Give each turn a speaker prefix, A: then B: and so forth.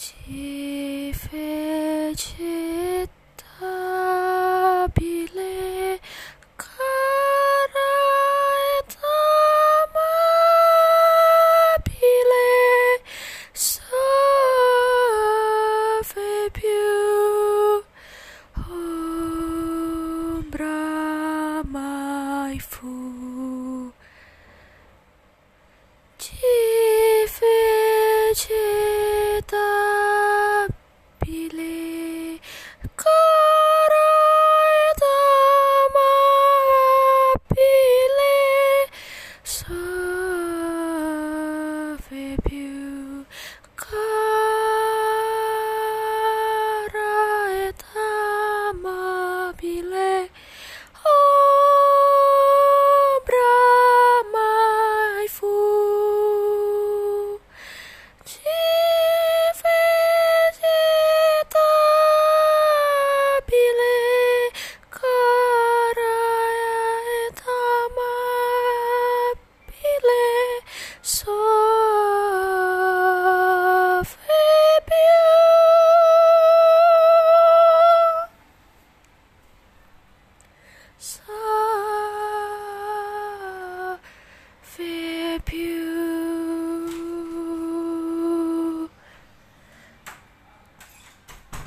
A: Ti fece tabile cara et amabile sove più ombra mai fu So